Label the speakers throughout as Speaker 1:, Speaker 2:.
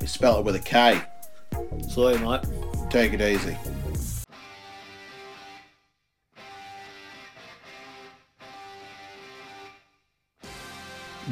Speaker 1: We spell it with a K.
Speaker 2: So, mate.
Speaker 1: Take it easy.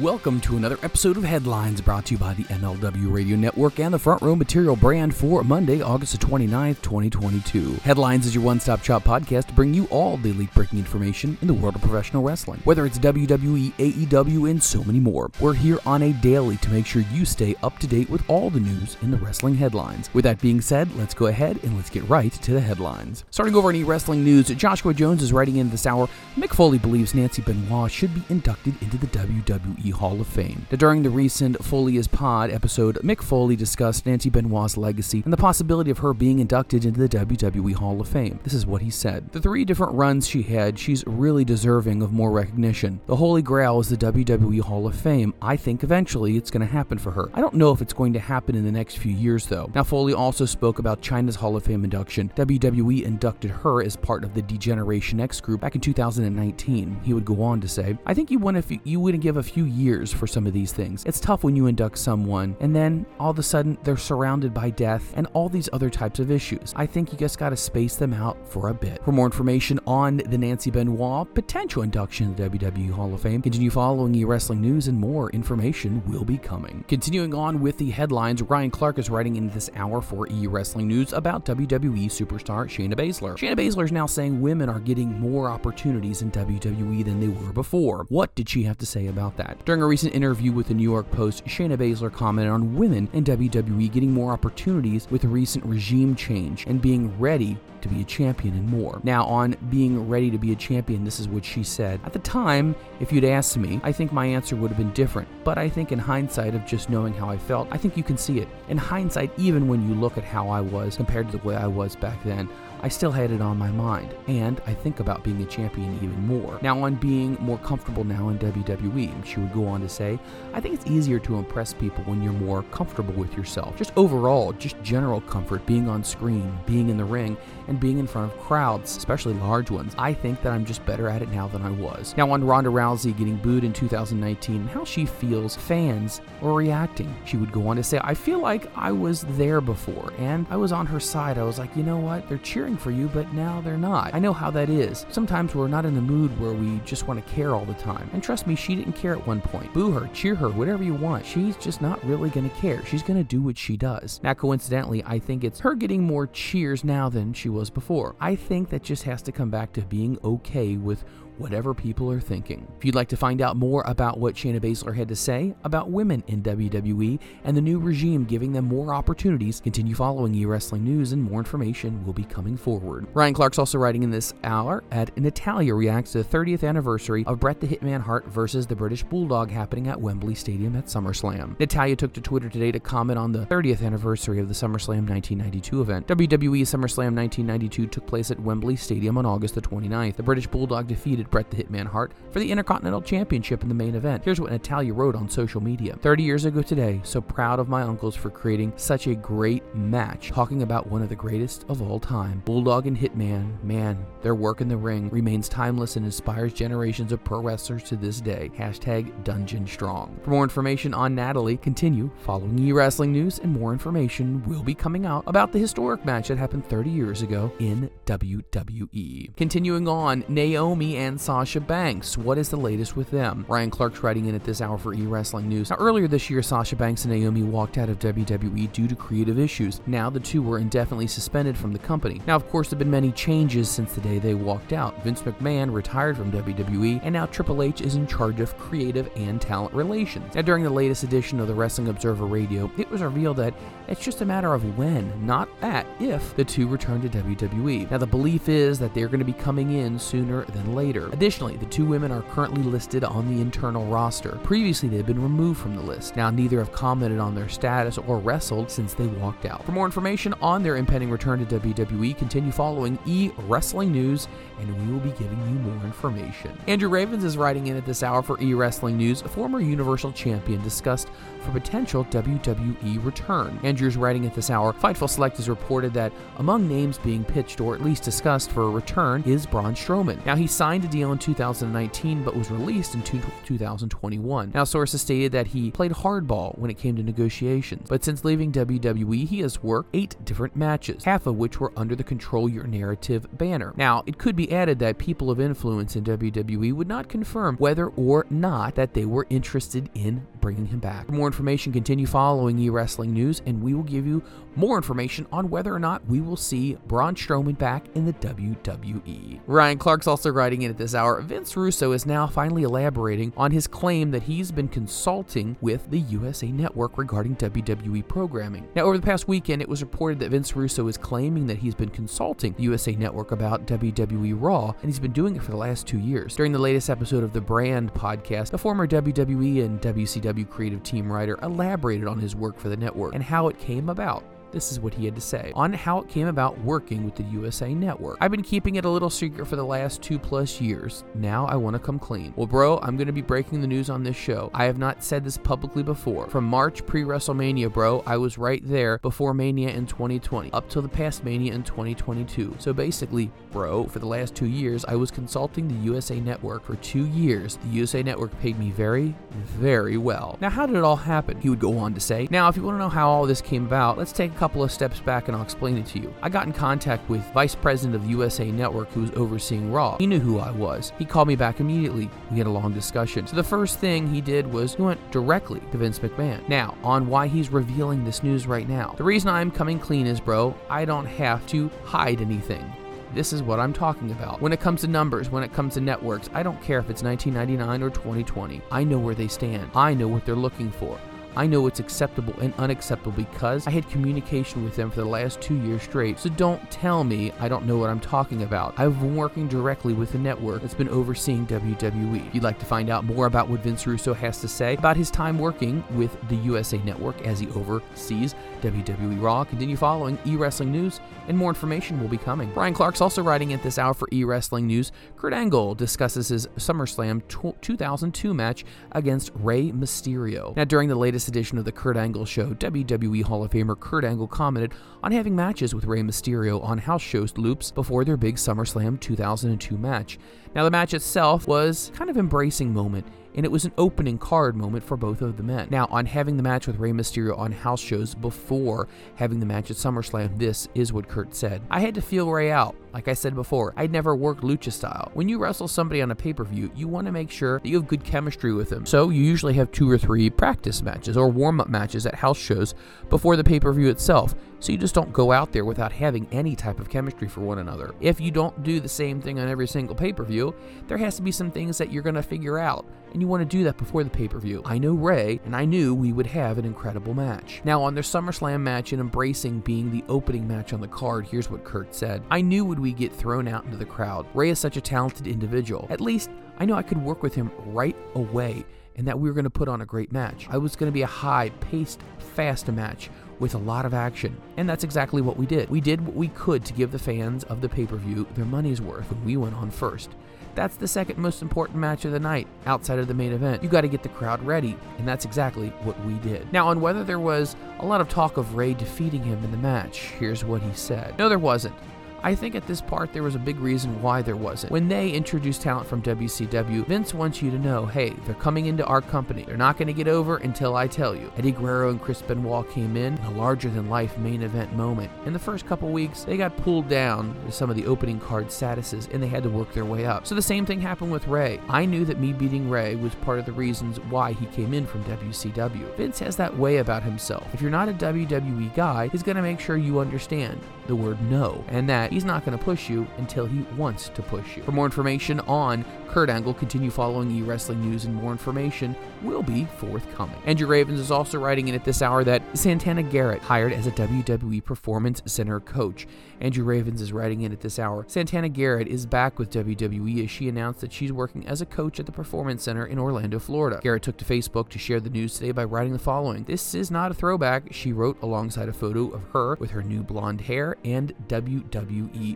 Speaker 3: Welcome to another episode of Headlines brought to you by the MLW Radio Network and the Front Row Material brand for Monday, August the 29th, 2022. Headlines is your one stop shop podcast to bring you all the elite breaking information in the world of professional wrestling, whether it's WWE, AEW, and so many more. We're here on a daily to make sure you stay up to date with all the news in the wrestling headlines. With that being said, let's go ahead and let's get right to the headlines. Starting over in e-wrestling news, Joshua Jones is writing in this hour, Mick Foley believes Nancy Benoit should be inducted into the WWE Hall of Fame. During the recent Foley is Pod episode, Mick Foley discussed Nancy Benoit's legacy and the possibility of her being inducted into the WWE Hall of Fame. This is what he said. The three different runs she had, she's really deserving of more recognition. The Holy Grail is the WWE Hall of Fame. I think eventually it's going to happen for her. I don't know if it's going to happen in the next few years, though. Now, Foley also spoke about Chyna's Hall of Fame induction. WWE inducted her as part of the D-Generation X group back in 2019. He would go on to say, I think you want to you wouldn't give a few years for some of these things. It's tough when you induct someone and then all of a sudden they're surrounded by death and all these other types of issues. I think you just got to space them out for a bit. For more information on the Nancy Benoit potential induction to the WWE Hall of Fame, continue following e wrestling news and more information will be coming. Continuing on with the headlines, Ryan Clark is writing in this hour for e wrestling news about WWE superstar Shayna Baszler. Shayna Baszler is now saying women are getting more opportunities in WWE than they were before. What did she have to say about that? During a recent interview with the New York Post, Shayna Baszler commented on women in WWE getting more opportunities with recent regime change and being ready to be a champion and more. Now, on being ready to be a champion, this is what she said. At the time, if you'd asked me, I think my answer would have been different. But I think in hindsight of just knowing how I felt, I think you can see it. In hindsight, even when you look at how I was compared to the way I was back then, I still had it on my mind, and I think about being a champion even more. Now, on being more comfortable now in WWE, she would go on to say, I think it's easier to impress people when you're more comfortable with yourself. Just overall, just general comfort, being on screen, being in the ring, and being in front of crowds, especially large ones. I think that I'm just better at it now than I was. Now, on Ronda Rousey getting booed in 2019 and how she feels fans are reacting, she would go on to say, I feel like I was there before and I was on her side. I was like, you know what? They're cheering for you, but now they're not. I know how that is. Sometimes we're not in the mood where we just want to care all the time. And trust me, she didn't care at one point. Boo her, cheer her, whatever you want. She's just not really going to care. She's going to do what she does. Now, coincidentally, I think it's her getting more cheers now than she was before. I think that just has to come back to being okay with whatever people are thinking. If you'd like to find out more about what Shayna Baszler had to say about women in WWE and the new regime giving them more opportunities, continue following e-wrestling news and more information will be coming forward. Ryan Clark's also writing in this hour at Natalya reacts to the 30th anniversary of Bret the Hitman Hart versus the British Bulldog happening at Wembley Stadium at SummerSlam. Natalya took to Twitter today to comment on the 30th anniversary of the SummerSlam 1992 event. WWE SummerSlam 1992 took place at Wembley Stadium on August the 29th. The British Bulldog defeated Bret the Hitman Hart for the Intercontinental Championship in the main event. Here's what Natalya wrote on social media. 30 years ago today, so proud of my uncles for creating such a great match, talking about one of the greatest of all time. Bulldog and Hitman, man, their work in the ring remains timeless and inspires generations of pro wrestlers to this day. Hashtag Dungeon Strong. For more information on Natalie, continue following e wrestling news, and more information will be coming out about the historic match that happened 30 years ago in WWE. Continuing on, Naomi and Sasha Banks. What is the latest with them? Ryan Clark's writing in at this hour for e wrestling news. Now, earlier this year, Sasha Banks and Naomi walked out of WWE due to creative issues. Now, the two were indefinitely suspended from the company. Now, of course, there have been many changes since the day they walked out. Vince McMahon retired from WWE, and now Triple H is in charge of creative and talent relations. Now, during the latest edition of the Wrestling Observer Radio, it was revealed that it's just a matter of when, not at if, the two return to WWE. Now, the belief is that they're going to be coming in sooner than later. Additionally, the two women are currently listed on the internal roster. Previously, they had been removed from the list. Now, neither have commented on their status or wrestled since they walked out. For more information on their impending return to WWE, continue following E Wrestling News, and we will be giving you more information. Andrew Ravens is writing in at this hour for E Wrestling News. A former Universal Champion discussed for potential WWE return. Andrew's writing at this hour. Fightful Select has reported that among names being pitched or at least discussed for a return is Braun Strowman. Now, he signed a deal in 2019 but was released in 2021. Now, sources stated that he played hardball when it came to negotiations, but since leaving WWE, he has worked eight different matches, half of which were under the Control Your Narrative banner. Now, it could be added that people of influence in WWE would not confirm whether or not that they were interested in bringing him back. For more information, continue following E Wrestling News, and we will give you more information on whether or not we will see Braun Strowman back in the WWE. Ryan Clark's also writing in at this hour. Vince Russo is now finally elaborating on his claim that he's been consulting with the USA Network regarding WWE programming. Now, over the past weekend, it was reported that Vince Russo is claiming that he's been consulting the USA Network about WWE Raw, and he's been doing it for the last two years. During the latest episode of the Brand podcast, the former WWE and WCW creative team writer elaborated on his work for the network and how it came about. This is what he had to say on how it came about working with the USA Network. I've been keeping it a little secret for the last two plus years. Now I want to come clean. Well, bro, I'm going to be breaking the news on this show. I have not said this publicly before. From March pre WrestleMania, bro, I was right there before Mania in 2020, up till the past Mania in 2022. So basically, bro, for the last two years, I was consulting the USA Network for two years. The USA Network paid me very, very well. Now, how did it all happen? He would go on to say. Now, if you want to know how all this came about, let's take couple of steps back and I'll explain it to you. I got in contact with Vice President of USA Network who was overseeing Raw. He knew who I was. He called me back immediately. We had a long discussion. So the first thing he did was he went directly to Vince McMahon. Now, on why he's revealing this news right now. The reason I'm coming clean is, bro, I don't have to hide anything. This is what I'm talking about. When it comes to numbers, when it comes to networks, I don't care if it's 1999 or 2020. I know where they stand. I know what they're looking for. I know it's acceptable and unacceptable because I had communication with them for the last two years straight. So don't tell me I don't know what I'm talking about. I've been working directly with the network that's been overseeing WWE. If you'd like to find out more about what Vince Russo has to say about his time working with the USA Network as he oversees WWE Raw, continue following e wrestling news, and more information will be coming. Brian Clark's also writing at this hour for e wrestling news. Kurt Angle discusses his SummerSlam 2002 match against Rey Mysterio. Now, during the latest edition of the Kurt Angle Show, WWE Hall of Famer Kurt Angle commented on having matches with Rey Mysterio on house shows loops before their big SummerSlam 2002 match. Now, the match itself was kind of embracing moment and it was an opening card moment for both of the men. Now, on having the match with Rey Mysterio on house shows before having the match at SummerSlam, this is what Kurt said. I had to feel Rey out. Like I said before, I'd never worked lucha style. When you wrestle somebody on a pay per view, you want to make sure that you have good chemistry with them. So you usually have two or three practice matches or warm up matches at house shows before the pay per view itself. So you just don't go out there without having any type of chemistry for one another. If you don't do the same thing on every single pay per view, there has to be some things that you're going to figure out. And you want to do that before the pay per view. I know Rey, and I knew we would have an incredible match. Now, on their SummerSlam match and embracing being the opening match on the card, here's what Kurt said I knew would we get thrown out into the crowd. Rey is such a talented individual. At least I know I could work with him right away and that we were going to put on a great match. I was going to be a high paced, fast match with a lot of action. And that's exactly what we did. We did what we could to give the fans of the pay per view their money's worth when we went on first. That's the second most important match of the night outside of the main event. You got to get the crowd ready, and that's exactly what we did. Now, on whether there was a lot of talk of Rey defeating him in the match, here's what he said. No, there wasn't. I think at this part there was a big reason why there wasn't. When they introduced talent from WCW, Vince wants you to know, hey, they're coming into our company. They're not going to get over until I tell you. Eddie Guerrero and Chris Benoit came in, in a larger than life main event moment. In the first couple weeks, they got pulled down to some of the opening card statuses and they had to work their way up. So the same thing happened with Rey. I knew that me beating Rey was part of the reasons why he came in from WCW. Vince has that way about himself. If you're not a WWE guy, he's going to make sure you understand the word no and that he's not going to push you until he wants to push you. For more information on Kurt Angle, continue following e wrestling news, and more information will be forthcoming. Andrew Ravens is also writing in at this hour that Santana Garrett hired as a WWE Performance Center coach. Andrew Ravens is writing in at this hour. Santana Garrett is back with WWE as she announced that she's working as a coach at the Performance Center in Orlando, Florida. Garrett took to Facebook to share the news today by writing the following This is not a throwback, she wrote alongside a photo of her with her new blonde hair and WWE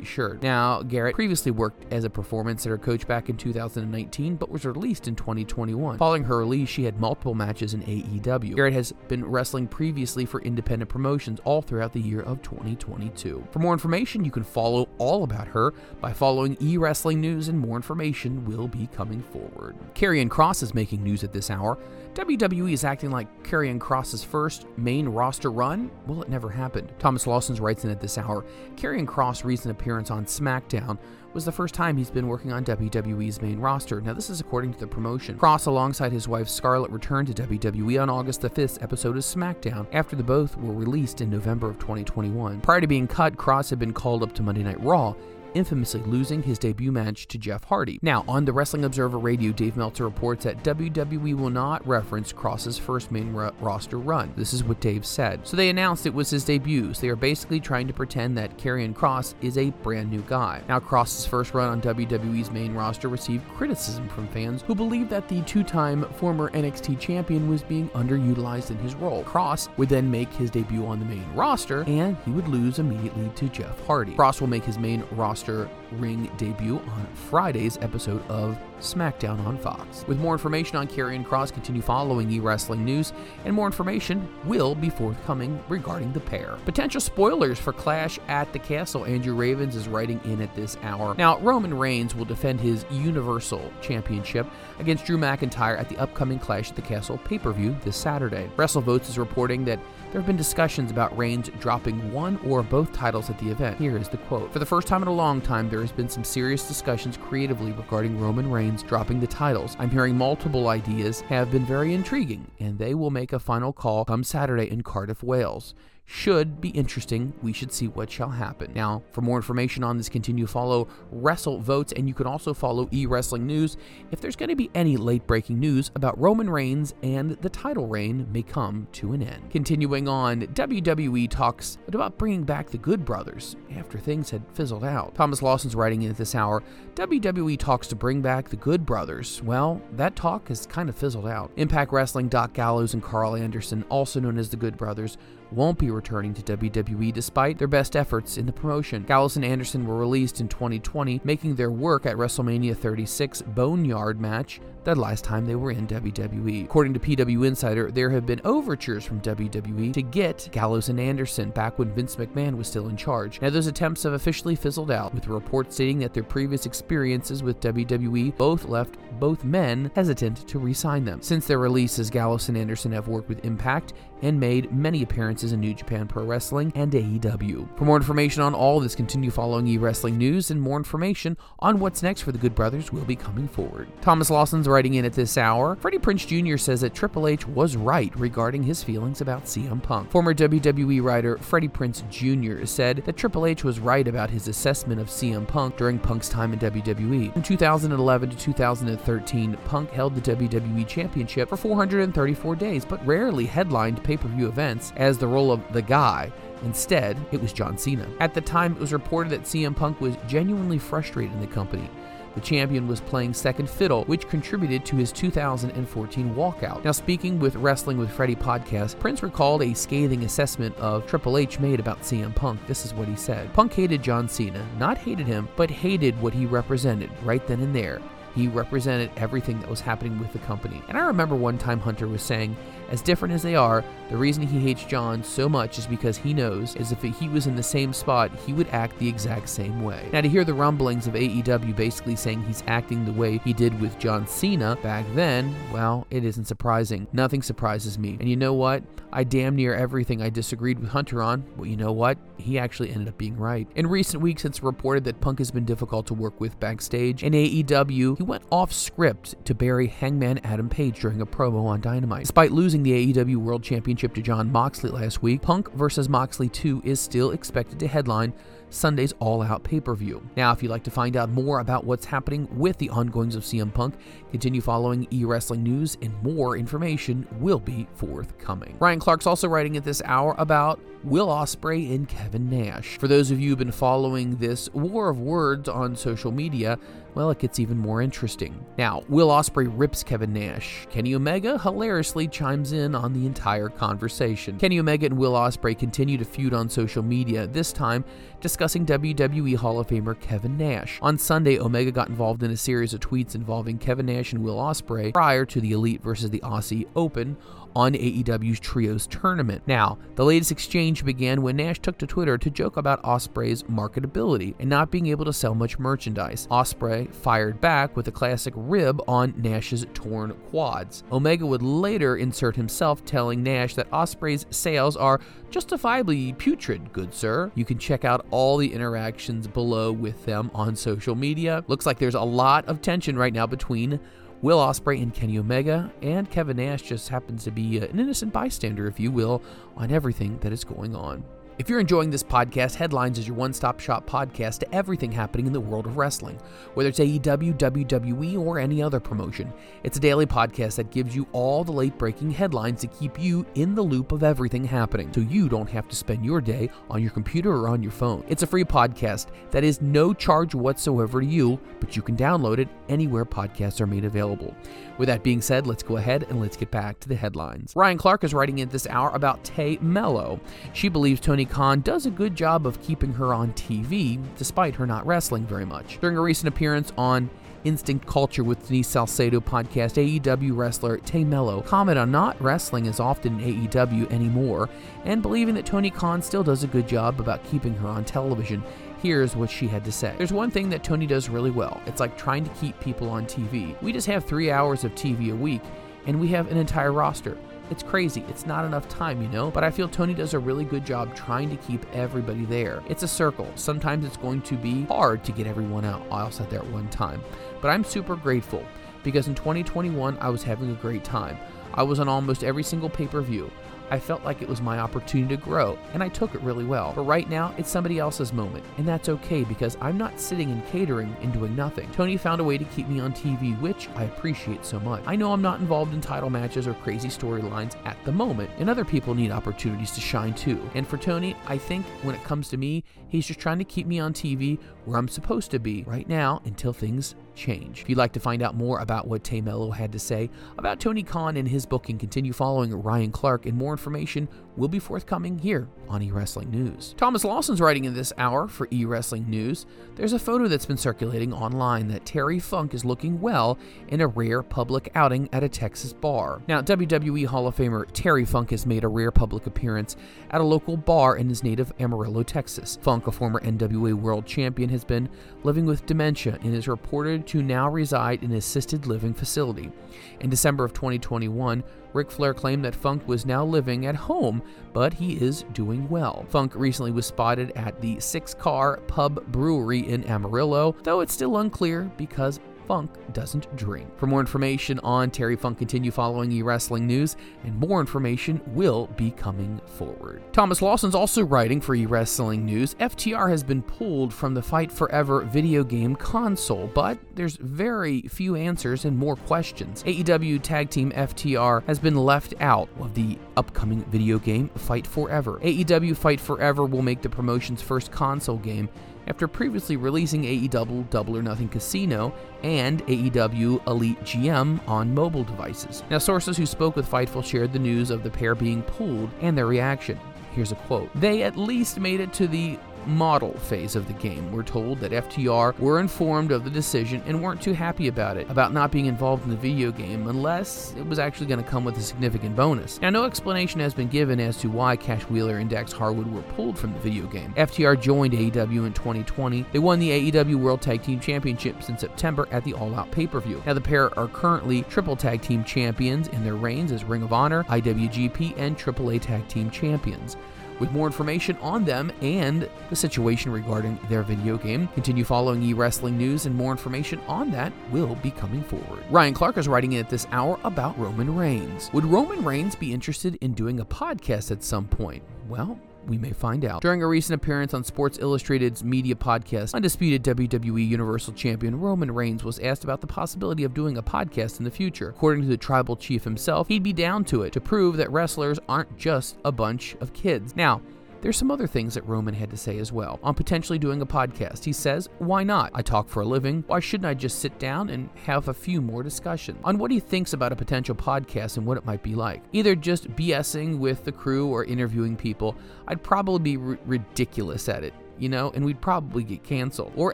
Speaker 3: shirt. Now, Garrett previously worked as a Performance Center coach back in 2019, but was released in 2021. Following her release, she had multiple matches in AEW. Garrett has been wrestling previously for independent promotions all throughout the year of 2022. For more information, you can follow all about her by following e wrestling news, and more information will be coming forward. Karrion Kross is making news at this hour. WWE is acting like Karrion Kross's first main roster run? Well, it never happened. Thomas Lawson writes in at this hour Karrion Kross' recent appearance on SmackDown was the first time he's been working on WWE's main roster. Now, this is according to the promotion. Kross, alongside his wife Scarlett, returned to WWE on August the 5th episode of SmackDown after the both were released in November of 2021. Prior to being cut, Kross had been called up to Monday Night Raw infamously losing his debut match to Jeff Hardy. Now, on the Wrestling Observer Radio, Dave Meltzer reports that WWE will not reference Kross's first main ro- roster run. This is what Dave said. So they announced it was his debut. So they are basically trying to pretend that Karrion Kross is a brand new guy. Now, Kross's first run on WWE's main roster received criticism from fans who believed that the two-time former NXT champion was being underutilized in his role. Kross would then make his debut on the main roster, and he would lose immediately to Jeff Hardy. Kross will make his main roster Mr ring debut on Friday's episode of SmackDown on Fox. With more information on Karrion Kross, continue following e-wrestling news, and more information will be forthcoming regarding the pair. Potential spoilers for Clash at the Castle. Andrew Ravens is writing in at this hour. Now, Roman Reigns will defend his Universal Championship against Drew McIntyre at the upcoming Clash at the Castle pay-per-view this Saturday. WrestleVotes is reporting that there have been discussions about Reigns dropping one or both titles at the event. Here is the quote. For the first time in a long time, there has been some serious discussions creatively regarding Roman Reigns dropping the titles. I'm hearing multiple ideas have been very intriguing, and they will make a final call come Saturday in Cardiff, Wales. Should be interesting. We should see what shall happen. Now, for more information on this, continue to follow Wrestle Votes, and you can also follow E Wrestling News if there's going to be any late breaking news about Roman Reigns and the title reign may come to an end. Continuing on, WWE talks about bringing back the Good Brothers after things had fizzled out. Thomas Lawson's writing in at this hour WWE talks to bring back the Good Brothers. Well, that talk has kind of fizzled out. Impact Wrestling, Doc Gallows, and Karl Anderson, also known as the Good Brothers, won't be returning to WWE despite their best efforts in the promotion. Gallows and Anderson were released in 2020, making their work at WrestleMania 36 Boneyard match the last time they were in WWE. According to PW Insider, there have been overtures from WWE to get Gallows and Anderson back when Vince McMahon was still in charge. Now, those attempts have officially fizzled out, with reports stating that their previous experiences with WWE both left both men hesitant to re sign them. Since their releases, Gallows and Anderson have worked with Impact and made many appearances in New Japan Pro Wrestling and AEW. For more information on all this, continue following E Wrestling News, and more information on what's next for the Good Brothers will be coming forward. Thomas Lawson's writing in at this hour. Freddie Prinze Jr. says that Triple H was right regarding his feelings about CM Punk. Former WWE writer Freddie Prinze Jr. said that Triple H was right about his assessment of CM Punk during Punk's time in WWE. From 2011 to 2013, Punk held the WWE Championship for 434 days, but rarely headlined pay per view events as the role of the guy. Instead, it was John Cena. At the time, it was reported that CM Punk was genuinely frustrated in the company. The champion was playing second fiddle, which contributed to his 2014 walkout. Now, speaking with Wrestling with Freddie podcast, Prinze recalled a scathing assessment of Triple H made about CM Punk. This is what he said Punk hated John Cena, not hated him, but hated what he represented right then and there. He represented everything that was happening with the company. And I remember one time Hunter was saying, as different as they are, the reason he hates John so much is because he knows is if he was in the same spot, he would act the exact same way. Now to hear the rumblings of AEW basically saying he's acting the way he did with John Cena back then, well, it isn't surprising. Nothing surprises me. And you know what? I damn near everything I disagreed with Hunter on, but you know what? He actually ended up being right. In recent weeks, it's reported that Punk has been difficult to work with backstage. In AEW, he went off script to bury Hangman Adam Page during a promo on Dynamite. Despite losing the AEW World Championship to Jon Moxley last week, Punk vs. Moxley 2 is still expected to headline Sunday's All Out pay per view. Now, if you'd like to find out more about what's happening with the ongoings of CM Punk, continue following e wrestling news, and more information will be forthcoming. Ryan Clark's also writing at this hour about Will Ospreay and Kevin Nash. For those of you who've been following this war of words on social media, well, it gets even more interesting. Now, Will Ospreay rips Kevin Nash. Kenny Omega hilariously chimes in on the entire conversation. Kenny Omega and Will Ospreay continue to feud on social media, this time discussing WWE Hall of Famer Kevin Nash. On Sunday, Omega got involved in a series of tweets involving Kevin Nash and Will Ospreay prior to the Elite versus the Aussie Open on AEW's Trios tournament. Now, the latest exchange began when Nash took to Twitter to joke about Ospreay's marketability and not being able to sell much merchandise. Ospreay fired back with a classic rib on Nash's torn quads. Omega would later insert himself telling Nash that Ospreay's sales are justifiably putrid, good sir. You can check out all the interactions below with them on social media. Looks like there's a lot of tension right now between Will Ospreay and Kenny Omega, and Kevin Nash just happens to be an innocent bystander, if you will, on everything that is going on. If you're enjoying this podcast, Headlines is your one stop shop podcast to everything happening in the world of wrestling, whether it's AEW, WWE, or any other promotion. It's a daily podcast that gives you all the late breaking headlines to keep you in the loop of everything happening so you don't have to spend your day on your computer or on your phone. It's a free podcast that is no charge whatsoever to you, but you can download it anywhere podcasts are made available. With that being said, let's go ahead and let's get back to the headlines. Ryan Clark is writing in this hour about Tay Melo. She believes Tony Khan does a good job of keeping her on TV, despite her not wrestling very much. During a recent appearance on Instinct Culture with Denise Salcedo podcast, AEW wrestler Tay Melo commented on not wrestling as often in AEW anymore and believing that Tony Khan still does a good job about keeping her on television. Here's what she had to say. There's one thing that Tony does really well. It's like trying to keep people on TV. We just have three hours of TV a week, and we have an entire roster. It's crazy. It's not enough time, you know? But I feel Tony does a really good job trying to keep everybody there. It's a circle. Sometimes it's going to be hard to get everyone out. I also said there at one time. But I'm super grateful because in 2021, I was having a great time. I was on almost every single pay per view. I felt like it was my opportunity to grow, and I took it really well. But right now, it's somebody else's moment, and that's okay because I'm not sitting and catering and doing nothing. Tony found a way to keep me on TV, which I appreciate so much. I know I'm not involved in title matches or crazy storylines at the moment, and other people need opportunities to shine too. And for Tony, I think when it comes to me, he's just trying to keep me on TV where I'm supposed to be right now until things change. If you'd like to find out more about what Tay Melo had to say about Tony Khan and his book and continue following Ryan Clark, and more information will be forthcoming here on eWrestling News. Thomas Lawson's writing in this hour for eWrestling News. There's a photo that's been circulating online that Terry Funk is looking well in a rare public outing at a Texas bar. Now, WWE Hall of Famer Terry Funk has made a rare public appearance at a local bar in his native Amarillo, Texas. Funk, a former NWA World Champion, has been living with dementia and is reported to now reside in an assisted living facility. In December of 2021, Ric Flair claimed that Funk was now living at home, but he is doing well. Funk recently was spotted at the Six Car Pub Brewery in Amarillo, though it's still unclear because Funk doesn't drink. For more information on Terry Funk, continue following eWrestling News, and more information will be coming forward. Thomas Lawson's also writing for eWrestling News. FTR has been pulled from the Fight Forever video game console, but there's very few answers and more questions. AEW Tag Team FTR has been left out of the upcoming video game Fight Forever. AEW Fight Forever will make the promotion's first console game after previously releasing AEW Double or Nothing Casino and AEW Elite GM on mobile devices. Now, sources who spoke with Fightful shared the news of the pair being pulled and their reaction. Here's a quote They at least made it to the model phase of the game. We're told that FTR were informed of the decision and weren't too happy about it, about not being involved in the video game unless it was actually going to come with a significant bonus. Now, no explanation has been given as to why Cash Wheeler and Dax Harwood were pulled from the video game. FTR joined AEW in 2020. They won the AEW World Tag Team Championships in September at the All Out pay per view. Now, the pair are currently Triple Tag Team Champions in their reigns as Ring of Honor, IWGP, and AAA Tag Team Champions. With more information on them and the situation regarding their video game, continue following eWrestling news, and more information on that will be coming forward. Ryan Clark is writing in at this hour about Roman Reigns. Would Roman Reigns be interested in doing a podcast at some point? Well, we may find out. During a recent appearance on Sports Illustrated's media podcast, undisputed WWE Universal Champion Roman Reigns was asked about the possibility of doing a podcast in the future. According to the tribal chief himself, he'd be down to it to prove that wrestlers aren't just a bunch of kids. Now, there's some other things that Roman had to say as well on potentially doing a podcast. He says, Why not? I talk for a living. Why shouldn't I just sit down and have a few more discussions on what he thinks about a potential podcast and what it might be like? Either just BSing with the crew or interviewing people. I'd probably be r- ridiculous at it you know, and we'd probably get canceled. Or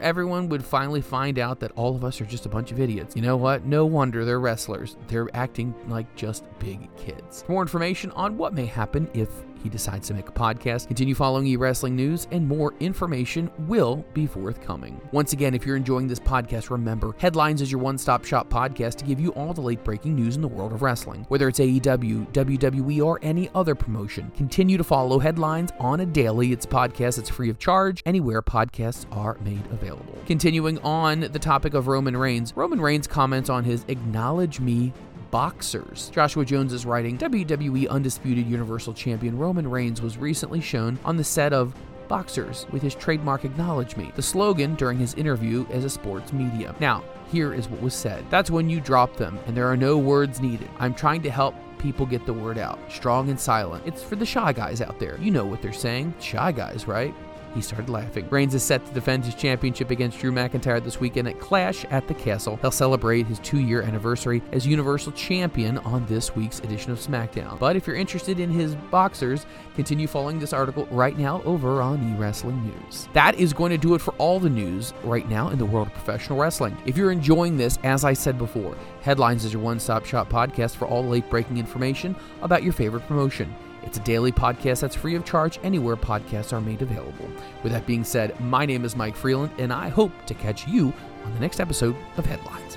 Speaker 3: everyone would finally find out that all of us are just a bunch of idiots. You know what? No wonder they're wrestlers. They're acting like just big kids. For more information on what may happen if he decides to make a podcast. Continue following eWrestling News, and more information will be forthcoming. Once again, if you're enjoying this podcast, remember Headlines is your one stop shop podcast to give you all the late breaking news in the world of wrestling. Whether it's AEW, WWE, or any other promotion, continue to follow Headlines on a daily. It's a podcast that's free of charge anywhere podcasts are made available. Continuing on the topic of Roman Reigns, Roman Reigns comments on his Acknowledge Me boxers. Joshua Jones is writing WWE Undisputed Universal Champion Roman Reigns was recently shown on the set of Boxers with his trademark Acknowledge Me, the slogan during his interview as a sports media. Now, here is what was said. That's when you drop them, and there are no words needed. I'm trying to help people get the word out. Strong and silent. It's for the shy guys out there. You know what they're saying. Shy guys, right? He started laughing. Reigns is set to defend his championship against Drew McIntyre this weekend at Clash at the Castle. He'll celebrate his two year anniversary as Universal Champion on this week's edition of SmackDown. But if you're interested in his boxers, continue following this article right now over on eWrestling News. That is going to do it for all the news right now in the world of professional wrestling. If you're enjoying this, as I said before, Headlines is your one stop shop podcast for all late breaking information about your favorite promotion. It's a daily podcast that's free of charge anywhere podcasts are made available. With that being said, my name is Mike Freeland, and I hope to catch you on the next episode of Headlines.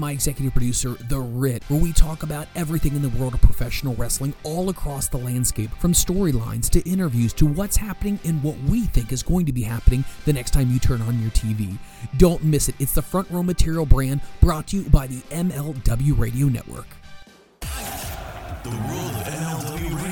Speaker 3: my executive producer, The Rit, where we talk about everything in the world of professional wrestling all across the landscape, from storylines to interviews to what's happening and what we think is going to be happening the next time you turn on your TV. Don't miss it. It's the Front Row Material brand brought to you by the MLW Radio Network.
Speaker 4: The world of